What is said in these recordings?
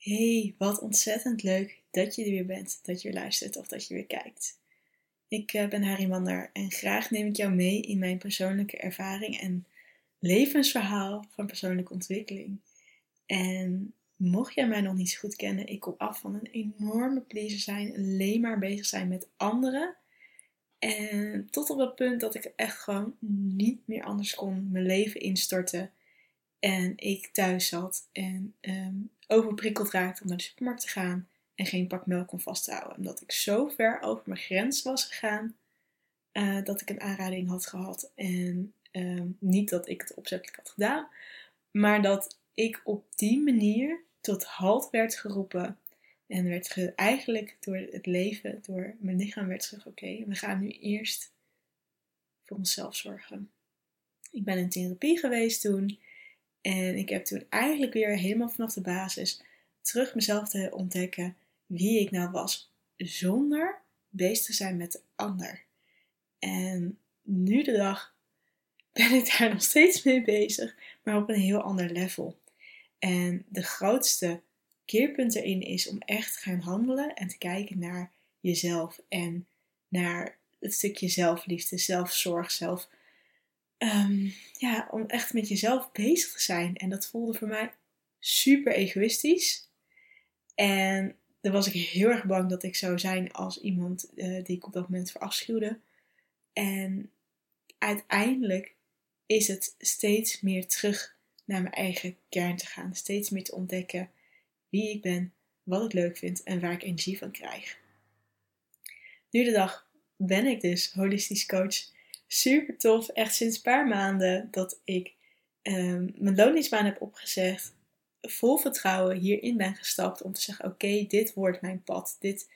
Hey, wat ontzettend leuk dat je er weer bent, dat je weer luistert of dat je weer kijkt. Ik eh, ben Harry Mander en graag neem ik jou mee in mijn persoonlijke ervaring en levensverhaal van persoonlijke ontwikkeling. En mocht jij mij nog niet zo goed kennen, ik kom af van een enorme pleaser zijn, alleen maar bezig zijn met anderen. En tot op het punt dat ik echt gewoon niet meer anders kon mijn leven instorten. En ik thuis zat en um, overprikkeld raakte om naar de supermarkt te gaan en geen pak melk kon vasthouden. Omdat ik zo ver over mijn grens was gegaan uh, dat ik een aanrading had gehad. En um, niet dat ik het opzettelijk had gedaan, maar dat ik op die manier tot halt werd geroepen. En werd ge, eigenlijk door het leven, door mijn lichaam werd gezegd: oké, we gaan nu eerst voor onszelf zorgen. Ik ben in therapie geweest toen. En ik heb toen eigenlijk weer helemaal vanaf de basis terug mezelf te ontdekken wie ik nou was, zonder bezig te zijn met de ander. En nu de dag ben ik daar nog steeds mee bezig, maar op een heel ander level. En de grootste keerpunt erin is om echt te gaan handelen en te kijken naar jezelf en naar het stukje zelfliefde, zelfzorg, zelf um, ja, om echt met jezelf bezig te zijn. En dat voelde voor mij super egoïstisch. En dan was ik heel erg bang dat ik zou zijn als iemand uh, die ik op dat moment verafschuwde. En uiteindelijk is het steeds meer terug naar mijn eigen kern te gaan. Steeds meer te ontdekken wie ik ben, wat ik leuk vind en waar ik energie van krijg. Nu de dag ben ik dus holistisch coach super tof. Echt sinds een paar maanden dat ik um, mijn loondienstbaan heb opgezegd. Vol vertrouwen hierin ben gestapt om te zeggen: Oké, dit wordt mijn pad. Dit,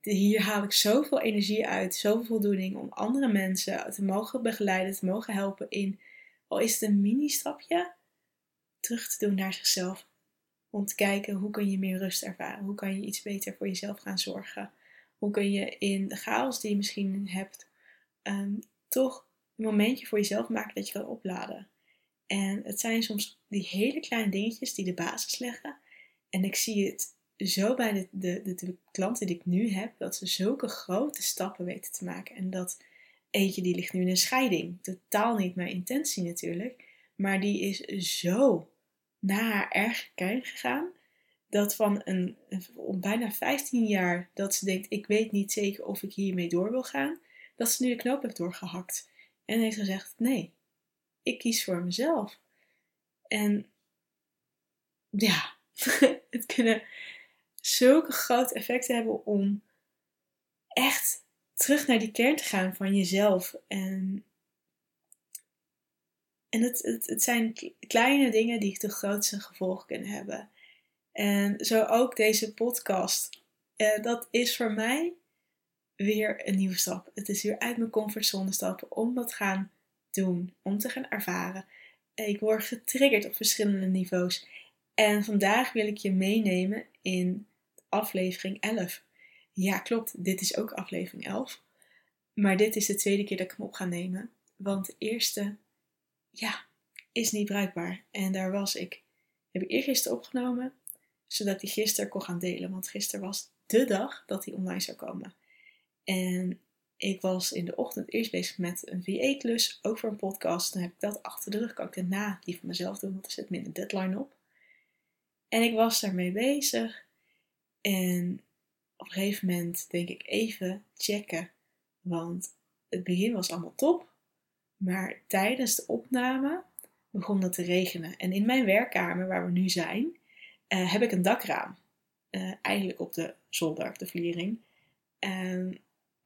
hier haal ik zoveel energie uit, zoveel voldoening om andere mensen te mogen begeleiden, te mogen helpen in, al is het een mini-stapje, terug te doen naar zichzelf. Om te kijken hoe kun je meer rust ervaren, hoe kan je iets beter voor jezelf gaan zorgen. Hoe kun je in de chaos die je misschien hebt, um, toch een momentje voor jezelf maken dat je kan opladen. En het zijn soms die hele kleine dingetjes die de basis leggen. En ik zie het zo bij de, de, de, klanten die ik nu heb, dat ze zulke grote stappen weten te maken. En dat eentje die ligt nu in een scheiding. Totaal niet mijn intentie natuurlijk. Maar die is zo naar haar erg kern gegaan. Dat van een, bijna 15 jaar dat ze denkt, ik weet niet zeker of ik hiermee door wil gaan dat ze nu de knoop heeft doorgehakt. En heeft gezegd: nee, ik kies voor mezelf. En ja, het kunnen zulke grote effecten hebben om echt terug naar die kern te gaan van jezelf. En, en het, het, het zijn kleine dingen die de grootste gevolgen kunnen hebben. En zo ook deze podcast. Uh, dat is voor mij weer een nieuwe stap. Het is weer uit mijn comfortzone stappen om dat gaan doen, om te gaan ervaren. Ik word getriggerd op verschillende niveaus. En vandaag wil ik je meenemen in aflevering 11. Ja, klopt, dit is ook aflevering 11. Maar dit is de tweede keer dat ik hem op ga nemen. Want de eerste, ja, is niet bruikbaar. En daar was ik. Heb ik eergisteren opgenomen, zodat hij gisteren kon gaan delen. Want gisteren was de dag dat hij online zou komen. En ik was in de ochtend eerst bezig met een VA-klus, ook voor een podcast. Dan heb ik dat achter de rug, kan ik daarna die van mezelf doen, want er zit minder deadline op. En ik was daarmee bezig. En op een gegeven moment denk ik even checken, want het begin was allemaal top. Maar tijdens de opname begon het te regenen. En in mijn werkkamer, waar we nu zijn, uh, heb ik een dakraam. Uh, eigenlijk op de zolder, de vliering. En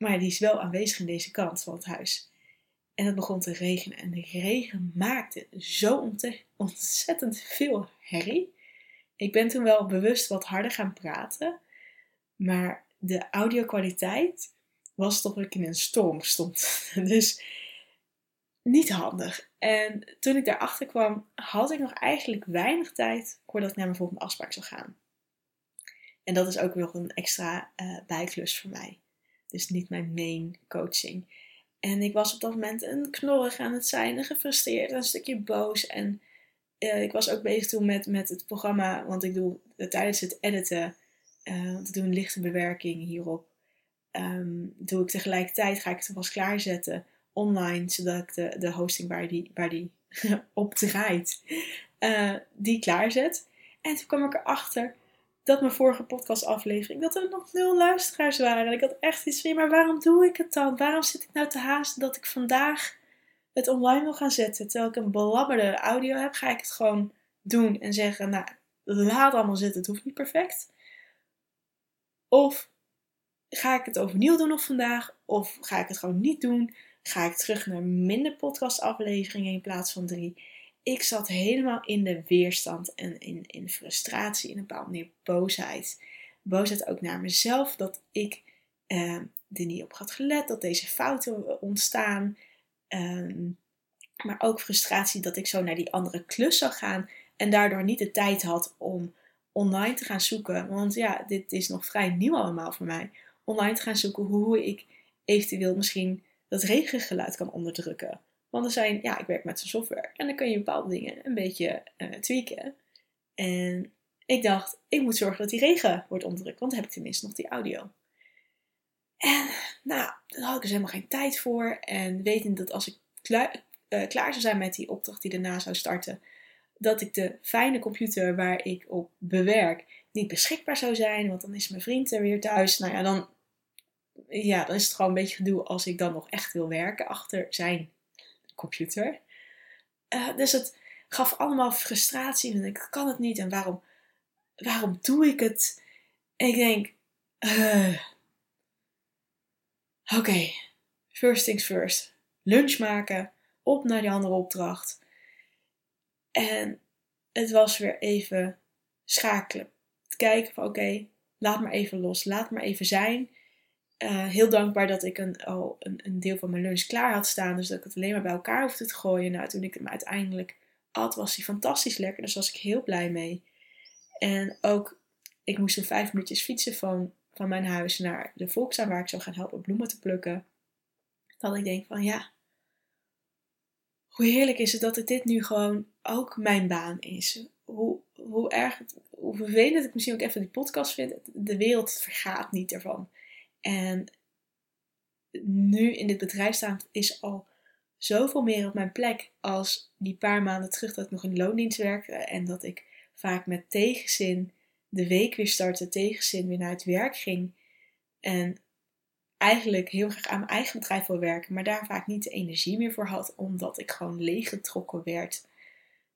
maar die is wel aanwezig in deze kant van het huis. En het begon te regenen. En de regen maakte zo ontzettend veel herrie. Ik ben toen wel bewust wat harder gaan praten. Maar de audio-kwaliteit was dat ik in een storm stond. Dus niet handig. En toen ik daarachter kwam, had ik nog eigenlijk weinig tijd voordat ik naar mijn volgende afspraak zou gaan. En dat is ook nog een extra uh, bijklus voor mij. Dus niet mijn main coaching. En ik was op dat moment een knorrig aan het zijn, en gefrustreerd, een stukje boos. En eh, ik was ook bezig toen met, met het programma, want ik doe eh, tijdens het editen, uh, want ik doe een lichte bewerking hierop, ehm, doe ik tegelijkertijd, ga ik het vast klaarzetten online, zodat ik de, de hosting waar die, waar die op draait, die klaarzet. En toen kwam ik erachter dat mijn vorige podcastaflevering, dat er nog nul luisteraars waren. En ik had echt iets van, maar waarom doe ik het dan? Waarom zit ik nou te haasten dat ik vandaag het online wil gaan zetten? Terwijl ik een belabberde audio heb, ga ik het gewoon doen en zeggen, nou, laat allemaal zitten, het hoeft niet perfect. Of ga ik het overnieuw doen nog vandaag? Of ga ik het gewoon niet doen? Ga ik terug naar minder podcastafleveringen in plaats van drie? Ik zat helemaal in de weerstand en in, in frustratie, in een bepaalde manier boosheid. Boosheid ook naar mezelf, dat ik uh, er niet op had gelet, dat deze fouten ontstaan. Ehm, maar ook frustratie dat ik zo naar die andere klus zou gaan en daardoor niet de tijd had om online te gaan zoeken. Want ja, dit is nog vrij nieuw allemaal voor mij. Online te gaan zoeken hoe ik eventueel misschien dat regengeluid kan onderdrukken. Want er zijn, ja, ik werk met zijn software en dan kun je bepaalde dingen een beetje uh, tweaken. En ik dacht, ik moet zorgen dat die regen wordt onderdrukt, want dan heb ik tenminste nog die audio. En nou, daar had ik dus helemaal geen tijd voor. En wetend dat als ik klaar, uh, klaar zou zijn met die opdracht die daarna zou starten, dat ik de fijne computer waar ik op bewerk niet beschikbaar zou zijn, want dan is mijn vriend er weer thuis. Nou ja, dan, ja, dan is het gewoon een beetje gedoe als ik dan nog echt wil werken achter zijn computer. Uh, dus het gaf allemaal frustratie. En ik kan het niet. En waarom, waarom doe ik het? En ik denk, uh, oké, first things first. Lunch maken, op naar die andere opdracht. En het was weer even schakelen. Kijken van oké, laat maar even los, laat maar even zijn. Eh, heel dankbaar dat ik een, al een, een, deel van mijn lunch klaar had staan. Dus dat ik het alleen maar bij elkaar hoefde te gooien. Nou, toen ik hem uiteindelijk at, was hij fantastisch lekker. Dus was ik heel blij mee. En ook, ik moest een vijf minuutjes fietsen van, van mijn huis naar de volkstuin waar ik zou gaan helpen bloemen te plukken. Dat ik denk van ja, hoe heerlijk is het dat het dit nu gewoon ook mijn baan is. Hoe, hoe erg, hoe vervelend ik misschien ook even die podcast vind. De wereld vergaat niet ervan. En nu in dit bedrijf staan is al zoveel meer op mijn plek als die paar maanden terug dat ik nog in loondienst werkte en dat ik vaak met tegenzin de week weer startte, tegenzin weer naar het werk ging. En eigenlijk heel graag aan mijn eigen bedrijf wil werken, maar daar vaak niet de energie meer voor had, omdat ik gewoon leeggetrokken werd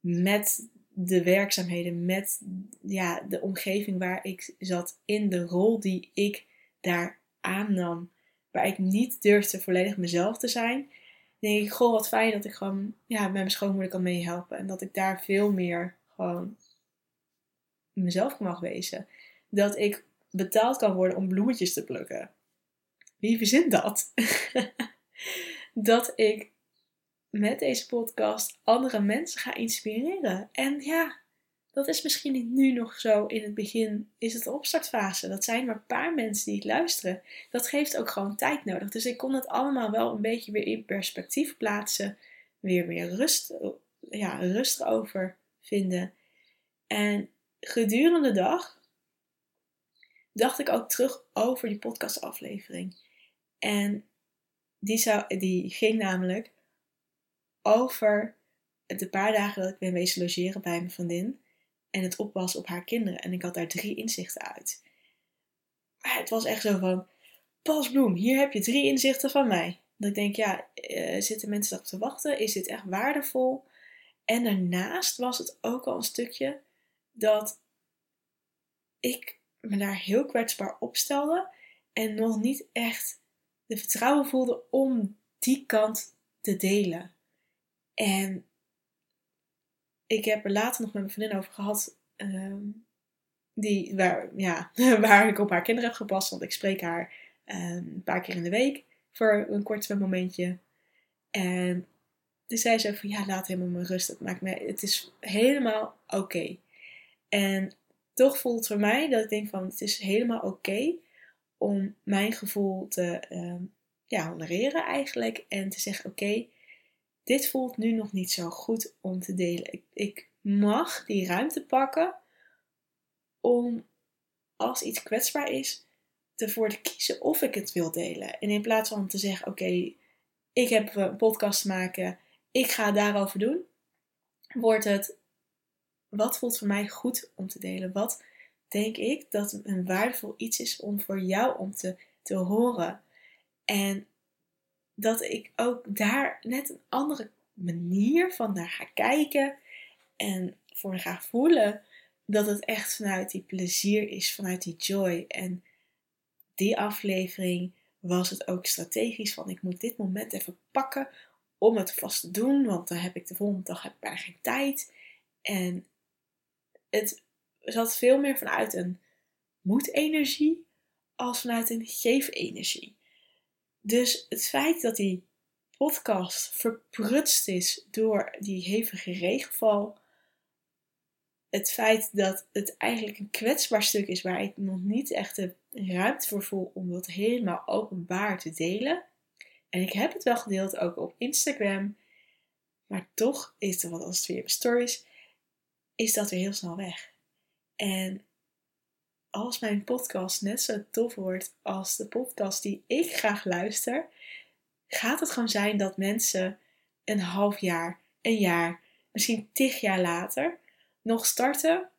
met de werkzaamheden, met ja, de omgeving waar ik zat, in de rol die ik daar aannam, waar ik niet durfde volledig mezelf te zijn, denk ik, goh, wat fijn dat ik gewoon ja, met mijn schoonmoeder kan meehelpen. En dat ik daar veel meer gewoon mezelf mag wezen. Dat ik betaald kan worden om bloemetjes te plukken. Wie verzint dat? dat ik met deze podcast andere mensen ga inspireren. En ja, dat is misschien niet nu nog zo in het begin, is het de opstartfase. Dat zijn maar een paar mensen die luisteren. Dat geeft ook gewoon tijd nodig. Dus ik kon het allemaal wel een beetje weer in perspectief plaatsen. Weer meer rust, ja, rust over vinden. En gedurende de dag dacht ik ook terug over die podcastaflevering. En die, zou, die ging namelijk over de paar dagen dat ik ben wezen logeren bij mijn vriendin en het oppassen op haar kinderen. En ik had daar drie inzichten uit. Maar het was echt zo van, Pas Bloem, hier heb je drie inzichten van mij. Dat ik denk, ja, uh, zitten mensen erop te wachten? Is dit echt waardevol? En daarnaast was het ook al een stukje dat ik me daar heel kwetsbaar opstelde en nog niet echt de vertrouwen voelde om die kant te delen. En ik heb er later nog met mijn vriendin over gehad. Ehm, die, waar, ja, waar ik op haar kinderen heb gepast. Want ik spreek haar ehm, een paar keer in de week voor een kort momentje. En toen zei ze van ja, laat helemaal mijn rust. Het, maakt mij, het is helemaal oké. En toch voelt het voor mij dat ik denk van het is helemaal oké om mijn gevoel te um, ja, honoreren eigenlijk. En te zeggen oké, dit voelt nu nog niet zo goed om te delen. Ik, ik mag die ruimte pakken om als iets kwetsbaar is, ervoor te kiezen of ik het wil delen. En in plaats van te zeggen: Oké, ik heb een podcast te maken, ik ga het daarover doen, wordt het: Wat voelt voor mij goed om te delen? Wat denk ik dat een waardevol iets is om voor jou om te, te horen? En dat ik ook daar net een andere manier van naar ga kijken en voor ga voelen dat het echt vanuit die plezier is, vanuit die joy. En die aflevering was het ook strategisch van ik moet dit moment even pakken om het vast te doen, want dan heb ik de volgende dag heb ik bijna geen tijd. En het zat veel meer vanuit een moedenergie als vanuit een geefenergie. Dus het feit dat die podcast verprutst is door die hevige regenval, het feit dat het eigenlijk een kwetsbaar stuk is waar ik nog niet echt de ruimte voor voel om dat helemaal openbaar te delen. En ik heb het wel gedeeld ook op Instagram, maar toch is er wat als het weer stories, is dat weer heel snel weg. En als mijn podcast net zo tof wordt als de podcast die ik graag luister, gaat het gewoon zijn dat mensen een half jaar, een jaar, misschien tig jaar later nog starten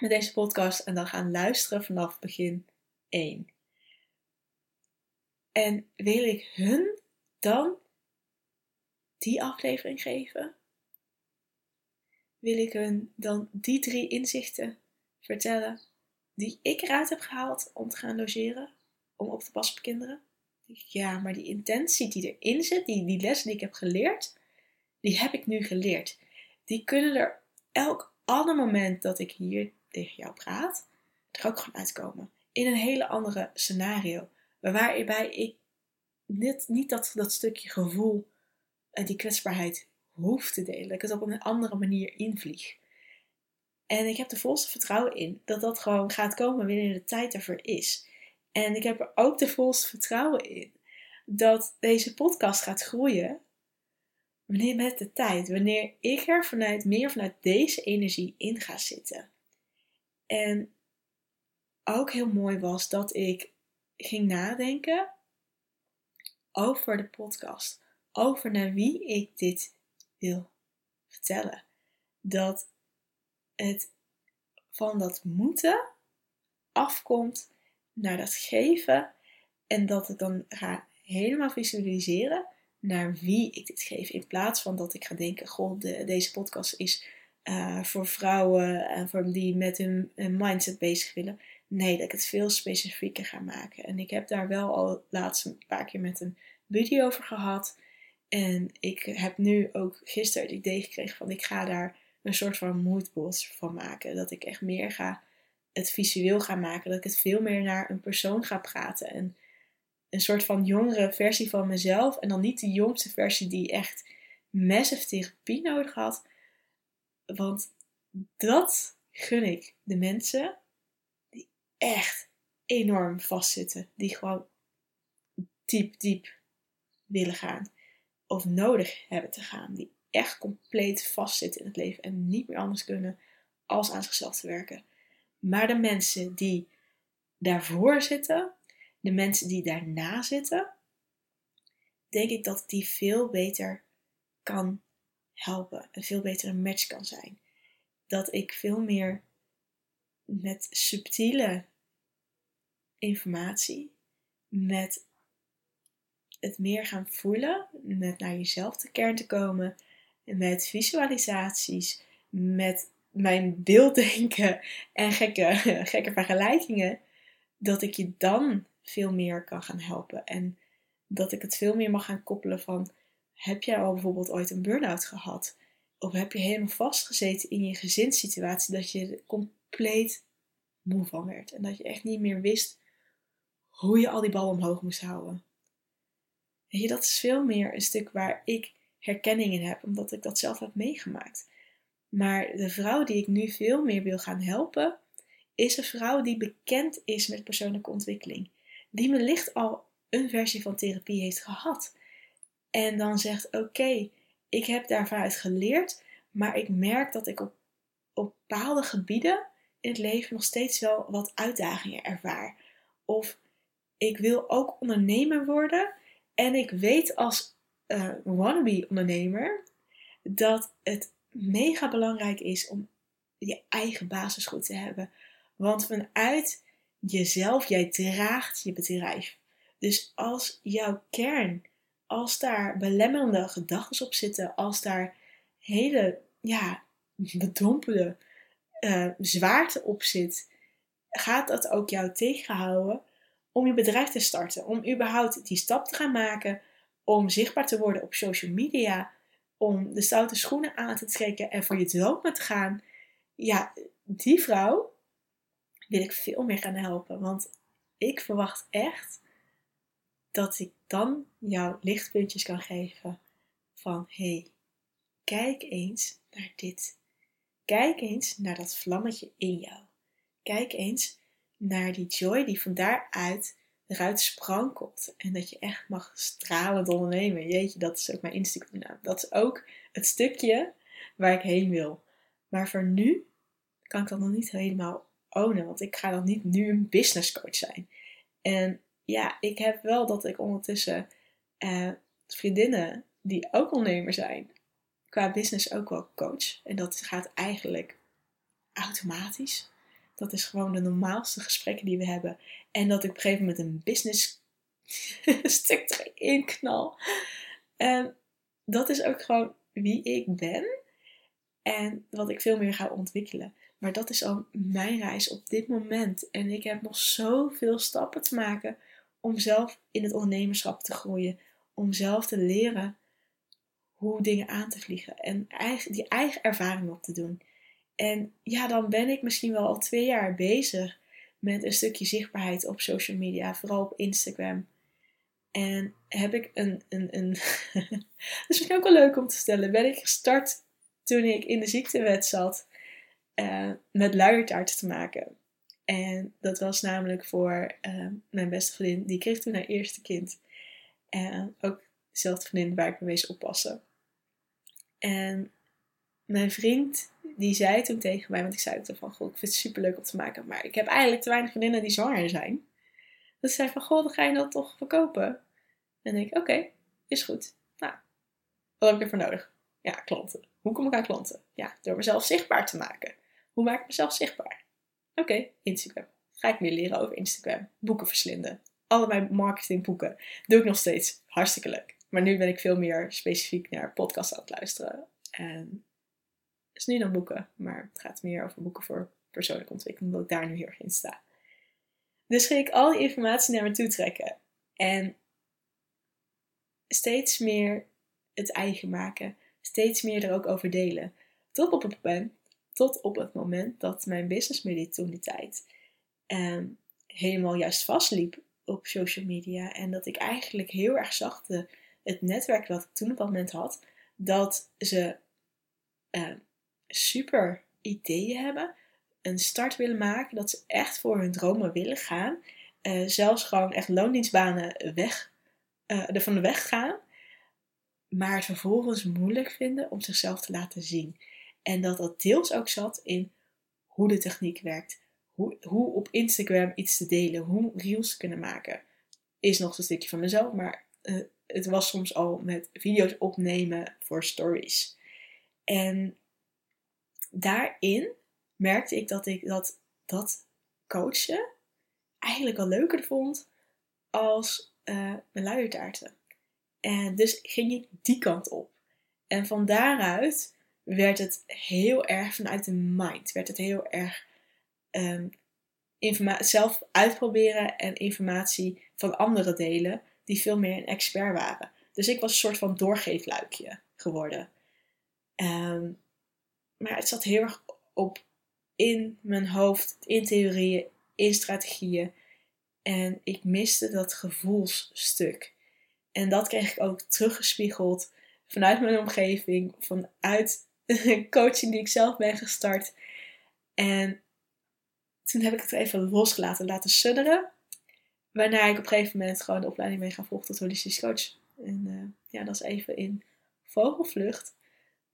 met deze podcast en dan gaan luisteren vanaf begin 1. En wil ik hun dan die aflevering geven? Wil ik hun dan die drie inzichten vertellen die ik eruit heb gehaald om te gaan logeren, om op te passen op kinderen? Ja, maar die intentie die erin zit, die, die lessen die ik heb geleerd, die heb ik nu geleerd. Die kunnen er elk ander moment dat ik hier tegen jou praat, er ook gewoon uitkomen. In een hele andere scenario. Waarbij ik niet dat, dat stukje gevoel en die kwetsbaarheid hoef te delen. Dat ik het op een andere manier invlieg. En ik heb er volste vertrouwen in dat dat gewoon gaat komen wanneer de tijd ervoor is. En ik heb er ook de volste vertrouwen in dat deze podcast gaat groeien wanneer met de tijd, wanneer ik er vanuit meer vanuit deze energie in ga zitten. En ook heel mooi was dat ik ging nadenken over de podcast, over naar wie ik dit wil vertellen. Dat het van dat moeten afkomt naar dat geven en dat ik dan ga helemaal visualiseren naar wie ik dit geef. In plaats van dat ik ga denken: Goh, de, deze podcast is uh, voor vrouwen en voor die met hun, mindset bezig willen. Nee, dat ik het veel specifieker ga maken. En ik heb daar wel al laatst een paar keer met een video over gehad. En ik heb nu ook gisteren het idee gekregen van ik ga daar een soort van moodboard van maken. Dat ik echt meer ga het visueel ga maken. Dat ik het veel meer naar een persoon ga praten. En een soort van jongere versie van mezelf. En dan niet de jongste versie die echt massive therapie nodig had. Want dat gun ik de mensen die echt enorm vastzitten. Die gewoon diep, diep willen gaan. Of nodig hebben te gaan. Die echt compleet vastzitten in het leven en niet meer anders kunnen als aan zichzelf te werken. Maar de mensen die daarvoor zitten, de mensen die daarna zitten, denk ik dat die veel beter kan helpen. Een veel betere match kan zijn. Dat ik veel meer met subtiele informatie, met het meer gaan voelen, met naar jezelf te kern te komen, met visualisaties, met mijn beelddenken en gekke, gekke vergelijkingen, dat ik je dan veel meer kan gaan helpen. En dat ik het veel meer mag gaan koppelen van, heb jij al bijvoorbeeld ooit een burn-out gehad? Of heb je helemaal vastgezeten in je gezinssituatie dat je er compleet moe van werd? En dat je echt niet meer wist hoe je al die bal omhoog moest houden. Weet je, dat is veel meer een stuk waar ik herkenning in heb, omdat ik dat zelf heb meegemaakt. Maar de vrouw die ik nu veel meer wil gaan helpen, is een vrouw die bekend is met persoonlijke ontwikkeling die wellicht al een versie van therapie heeft gehad. En dan zegt: Oké, ik heb daarvanuit geleerd, maar ik merk dat ik op op bepaalde gebieden in het leven nog steeds wel wat uitdagingen ervaar. Of ik wil ook ondernemer worden en ik weet als uh, wannabe ondernemer dat het mega belangrijk is om je eigen basis goed te hebben. Want vanuit jezelf, jij draagt je bedrijf. Dus als jouw kern, als daar belemmerende gedachten op zitten, als daar hele ja, bedompelde uh, zwaarte op zit, gaat dat ook jou tegenhouden om je bedrijf te starten. Om überhaupt die stap te gaan maken, om zichtbaar te worden op social media, om de stoute schoenen aan te trekken en voor je dromen te gaan. Ja, die vrouw wil ik veel meer gaan helpen. Want ik verwacht echt dat ik dan jouw lichtpuntjes kan geven van hey, kijk eens naar dit. Kijk eens naar dat vlammetje in jou. Kijk eens naar die joy die van daaruit eruit sprankelt. En dat je echt mag stralend ondernemen. Jeetje, dat is ook mijn Instagram naam. Dat is ook het stukje waar ik heen wil. Maar voor nu kan ik dat nog niet helemaal ownen. Want ik ga dan niet nu een business coach zijn. En ja, ik heb wel dat ik ondertussen eh, vriendinnen die ook ondernemer zijn, qua business ook wel coach. En dat gaat eigenlijk automatisch. Dat is gewoon de normaalste gesprekken die we hebben. En dat ik op een gegeven moment een business stuk erin knal. En dat is ook gewoon wie ik ben. En wat ik veel meer ga ontwikkelen. Maar dat is al mijn reis op dit moment. En ik heb nog zoveel stappen te maken om zelf in het ondernemerschap te groeien. Om zelf te leren hoe dingen aan te vliegen. En die eigen ervaring op te doen. En ja, dan ben ik misschien wel al twee jaar bezig met een stukje zichtbaarheid op social media, vooral op Instagram. En heb ik een. een, een dat is misschien ook wel leuk om te stellen. Ben ik gestart toen ik in de ziektewet zat uh, met luiertaarten te maken. En dat was namelijk voor uh, mijn beste vriendin. Die kreeg toen haar eerste kind. En ook dezelfde vriendin waar ik me wees oppassen. En mijn vriend, die zei toen tegen mij, want ik zei toen van, goh, ik vind het super leuk om te maken, maar ik heb eigenlijk te weinig vriendinnen die zwanger zijn. Dus zei van, goh, dan ga je dat toch verkopen? En ik, oké, is goed. Nou, wat heb ik ervoor nodig? Ja, klanten. Hoe kom ik aan klanten? Ja, door mezelf zichtbaar te maken. Hoe maak ik mezelf zichtbaar? Oké, Instagram. Ga ik meer leren over Instagram. Boeken verslinden. Allebei marketingboeken. Doe ik nog steeds. Hartstikke leuk. Maar nu ben ik veel meer specifiek naar podcasts aan het luisteren. En is nu dan boeken, maar het gaat meer over boeken voor persoonlijke ontwikkeling, omdat ik daar nu heel erg in sta. Dus ging ik al die informatie naar me toe trekken. En steeds meer het eigen maken. Steeds meer er ook over delen. Tot op het moment, tot op het moment dat mijn business media toen die tijd um, helemaal juist vastliep op social media. En dat ik eigenlijk heel erg zag de, het netwerk wat ik toen op dat moment had, dat ze uh, super ideeën hebben, een start willen maken, dat ze echt voor hun dromen willen gaan, uh, zelfs gewoon echt loondienstbanen weg, uh, er van de weg gaan, maar het vervolgens moeilijk vinden om zichzelf te laten zien. En dat dat deels ook zat in hoe de techniek werkt, hoe, hoe op Instagram iets te delen, hoe reels te kunnen maken. Is nog een stukje van mezelf, maar uh, het was soms al met video's opnemen voor stories. En daarin merkte ik dat ik dat, dat coachen eigenlijk al leuker vond als uh, mijn luiertaarten. En dus ging ik die kant op. En van daaruit werd het heel erg vanuit de mind. Werd het heel erg um, zelf uitproberen en informatie van anderen delen die veel meer een expert waren. Dus ik was een soort van doorgeefluikje geworden. Um, maar het zat heel erg op in mijn hoofd, in theorieën, in strategieën. En ik miste dat gevoelsstuk. En dat kreeg ik ook teruggespiegeld vanuit mijn omgeving, vanuit coaching die ik zelf ben gestart. En toen heb ik het even losgelaten, laten sudderen. Waarna ik op een gegeven moment gewoon de opleiding mee ga volgen tot holistisch coach. En uh, ja, dat is even in vogelvlucht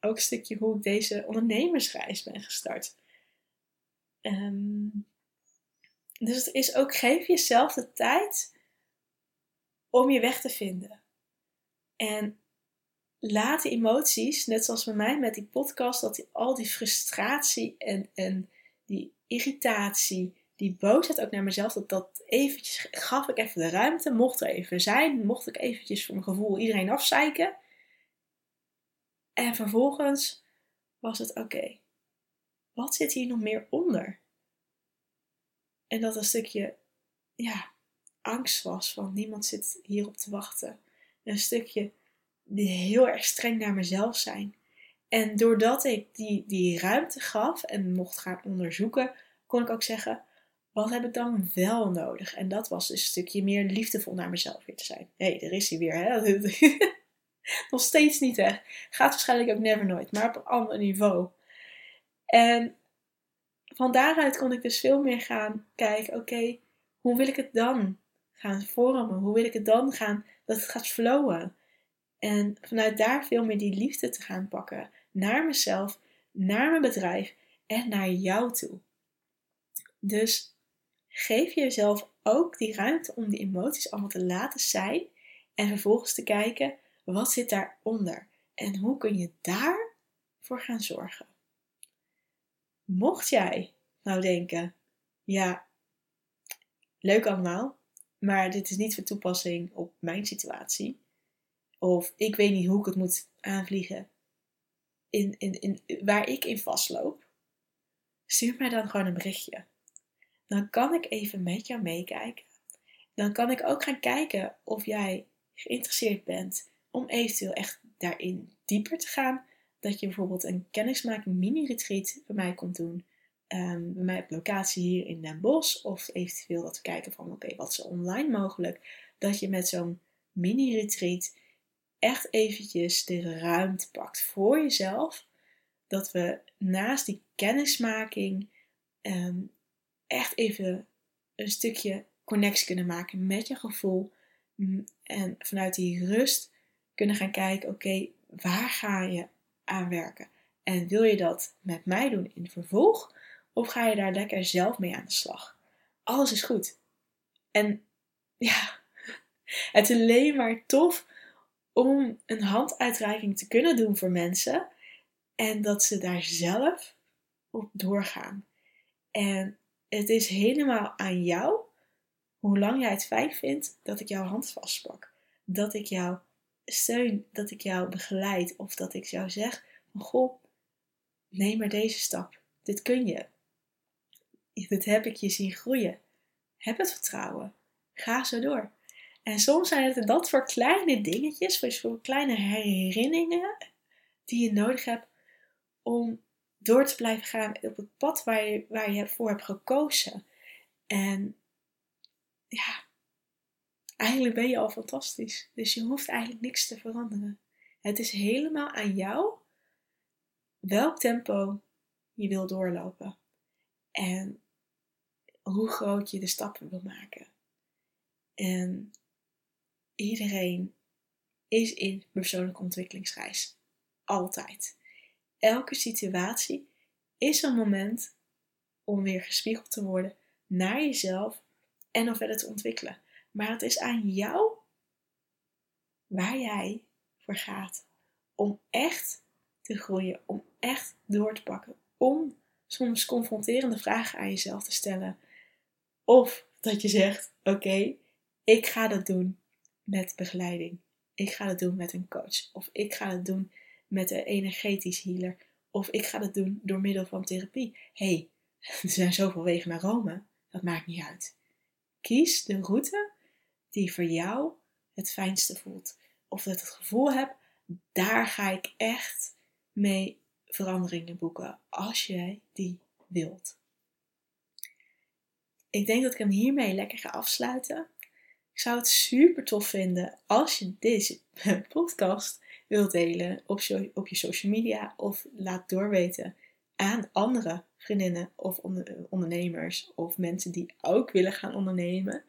ook een stukje hoe ik deze ondernemersreis ben gestart. Ehm, dus het is ook, geef jezelf de tijd om je weg te vinden. En laat die emoties, net zoals bij mij met die podcast, dat al die frustratie en, en die irritatie, die boosheid ook naar mezelf, dat dat eventjes, gaf ik even de ruimte, mocht er even zijn, mocht ik eventjes voor mijn gevoel iedereen afzeiken. En vervolgens was het oké, wat zit hier nog meer onder? En dat een stukje, ja, angst was van niemand zit hierop te wachten. Een stukje heel erg streng naar mezelf zijn. En doordat ik die, die ruimte gaf en mocht gaan onderzoeken, kon ik ook zeggen: wat heb ik dan wel nodig? En dat was een stukje meer liefdevol naar mezelf weer te zijn. Hé, hey, daar is hij weer, hè? Nog steeds niet weg. Gaat waarschijnlijk ook never nooit, maar op een ander niveau. En van daaruit kon ik dus veel meer gaan kijken: oké, hoe wil ik het dan gaan vormen? Hoe wil ik het dan gaan dat het gaat flowen? En vanuit daar veel meer die liefde te gaan pakken naar mezelf, naar mijn bedrijf en naar jou toe. Dus geef jezelf ook die ruimte om die emoties allemaal te laten zijn en vervolgens te kijken wat zit daaronder en hoe kun je daarvoor gaan zorgen. Mocht jij nou denken, ja, leuk allemaal, maar dit is niet voor toepassing op mijn situatie of ik weet niet hoe ik het moet aanvliegen. In, in, in, waar ik in vastloop. Stuur mij dan gewoon een berichtje. Dan kan ik even met jou meekijken. Dan kan ik ook gaan kijken of jij geïnteresseerd bent om eventueel echt daarin dieper te gaan. Dat je bijvoorbeeld een kennismaking mini-retreat bij mij komt doen. Um, bij mij op locatie hier in Den Bosch. Of eventueel dat we kijken van oké, wat is online mogelijk. Dat je met zo'n mini-retreat echt eventjes de ruimte pakt voor jezelf. Dat we naast die kennismaking ehm, echt even een stukje connectie kunnen maken met je gevoel. Mm, en vanuit die rust kunnen gaan kijken, oké, waar ga je aan werken? En wil je dat met mij doen in vervolg? Of ga je daar lekker zelf mee aan de slag? Alles is goed. En ja, het is alleen maar tof om een handuitreiking te kunnen doen voor mensen en dat ze daar zelf op doorgaan. En het is helemaal aan jou hoe lang jij het fijn vindt dat ik jouw hand vastpak. Dat ik jou steun, dat ik jou begeleid of dat ik jou zeg: Goh, neem maar deze stap. Dit kun je. Dit heb ik je zien groeien. Heb het vertrouwen. Ga zo door. En soms zijn het dat voor kleine dingetjes, voor kleine herinneringen die je nodig hebt om door te blijven gaan op het pad waar je, waar je voor hebt gekozen. En ja, eigenlijk ben je al fantastisch. Dus je hoeft eigenlijk niks te veranderen. Het is helemaal aan jou welk tempo je wil doorlopen. En hoe groot je de stappen wil maken. En Iedereen is in persoonlijke ontwikkelingsreis. Altijd. Elke situatie is een moment om weer gespiegeld te worden naar jezelf en nog verder te ontwikkelen. Maar het is aan jou waar jij voor gaat om echt te groeien, om echt door te pakken, om soms confronterende vragen aan jezelf te stellen. Of dat je zegt: Oké, ik ga dat doen met begeleiding. Ik ga het doen met een coach. Of ik ga het doen met een energetisch healer. Of ik ga het doen door middel van therapie. hey, er zijn zoveel wegen naar Rome. Dat maakt niet uit. Kies de route die voor jou het fijnste voelt. Of dat het gevoel hebt, daar ga ik echt mee veranderingen boeken. Als jij die wilt. Ik denk dat ik hem hiermee lekker ga afsluiten. Ik zou het super tof vinden als je deze podcast wilt delen op, op je social media of laat doorweten aan andere vriendinnen of ondernemers of mensen die ook willen gaan ondernemen.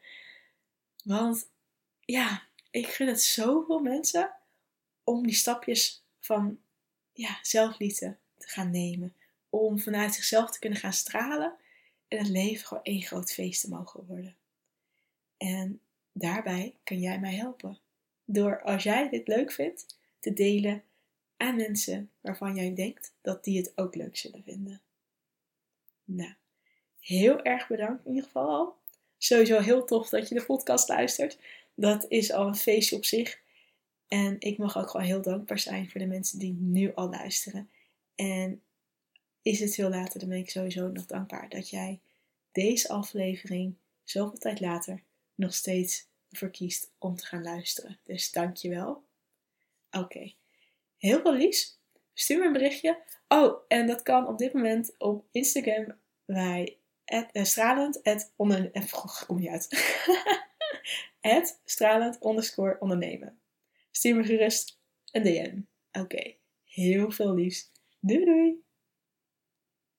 Want ja, ik gun het zoveel mensen om die stapjes van ja, zelfliefde te gaan nemen. Om vanuit zichzelf te kunnen gaan stralen en het leven gewoon één groot feest te mogen worden. En daarbij kun jij mij helpen. Door als jij dit leuk vindt, te delen aan mensen waarvan jij denkt dat die het ook leuk zullen vinden. Nou, heel erg bedankt in ieder geval al. Sowieso heel tof dat je de podcast luistert. Dat is al een feestje op zich. En ik mag ook gewoon heel dankbaar zijn voor de mensen die nu al luisteren. En is het veel later, dan ben ik sowieso nog dankbaar dat jij deze aflevering zoveel tijd later nog steeds verkiest om te gaan luisteren. Dus dankjewel. Oké, heel veel liefs. Stuur me een berichtje. Oh, en dat kan op dit moment op Instagram bij uh, stralend, at eh, kom je uit. at stralend onderscore ondernemen. Stuur me gerust een DM. Oké, heel veel liefs. Doei doei!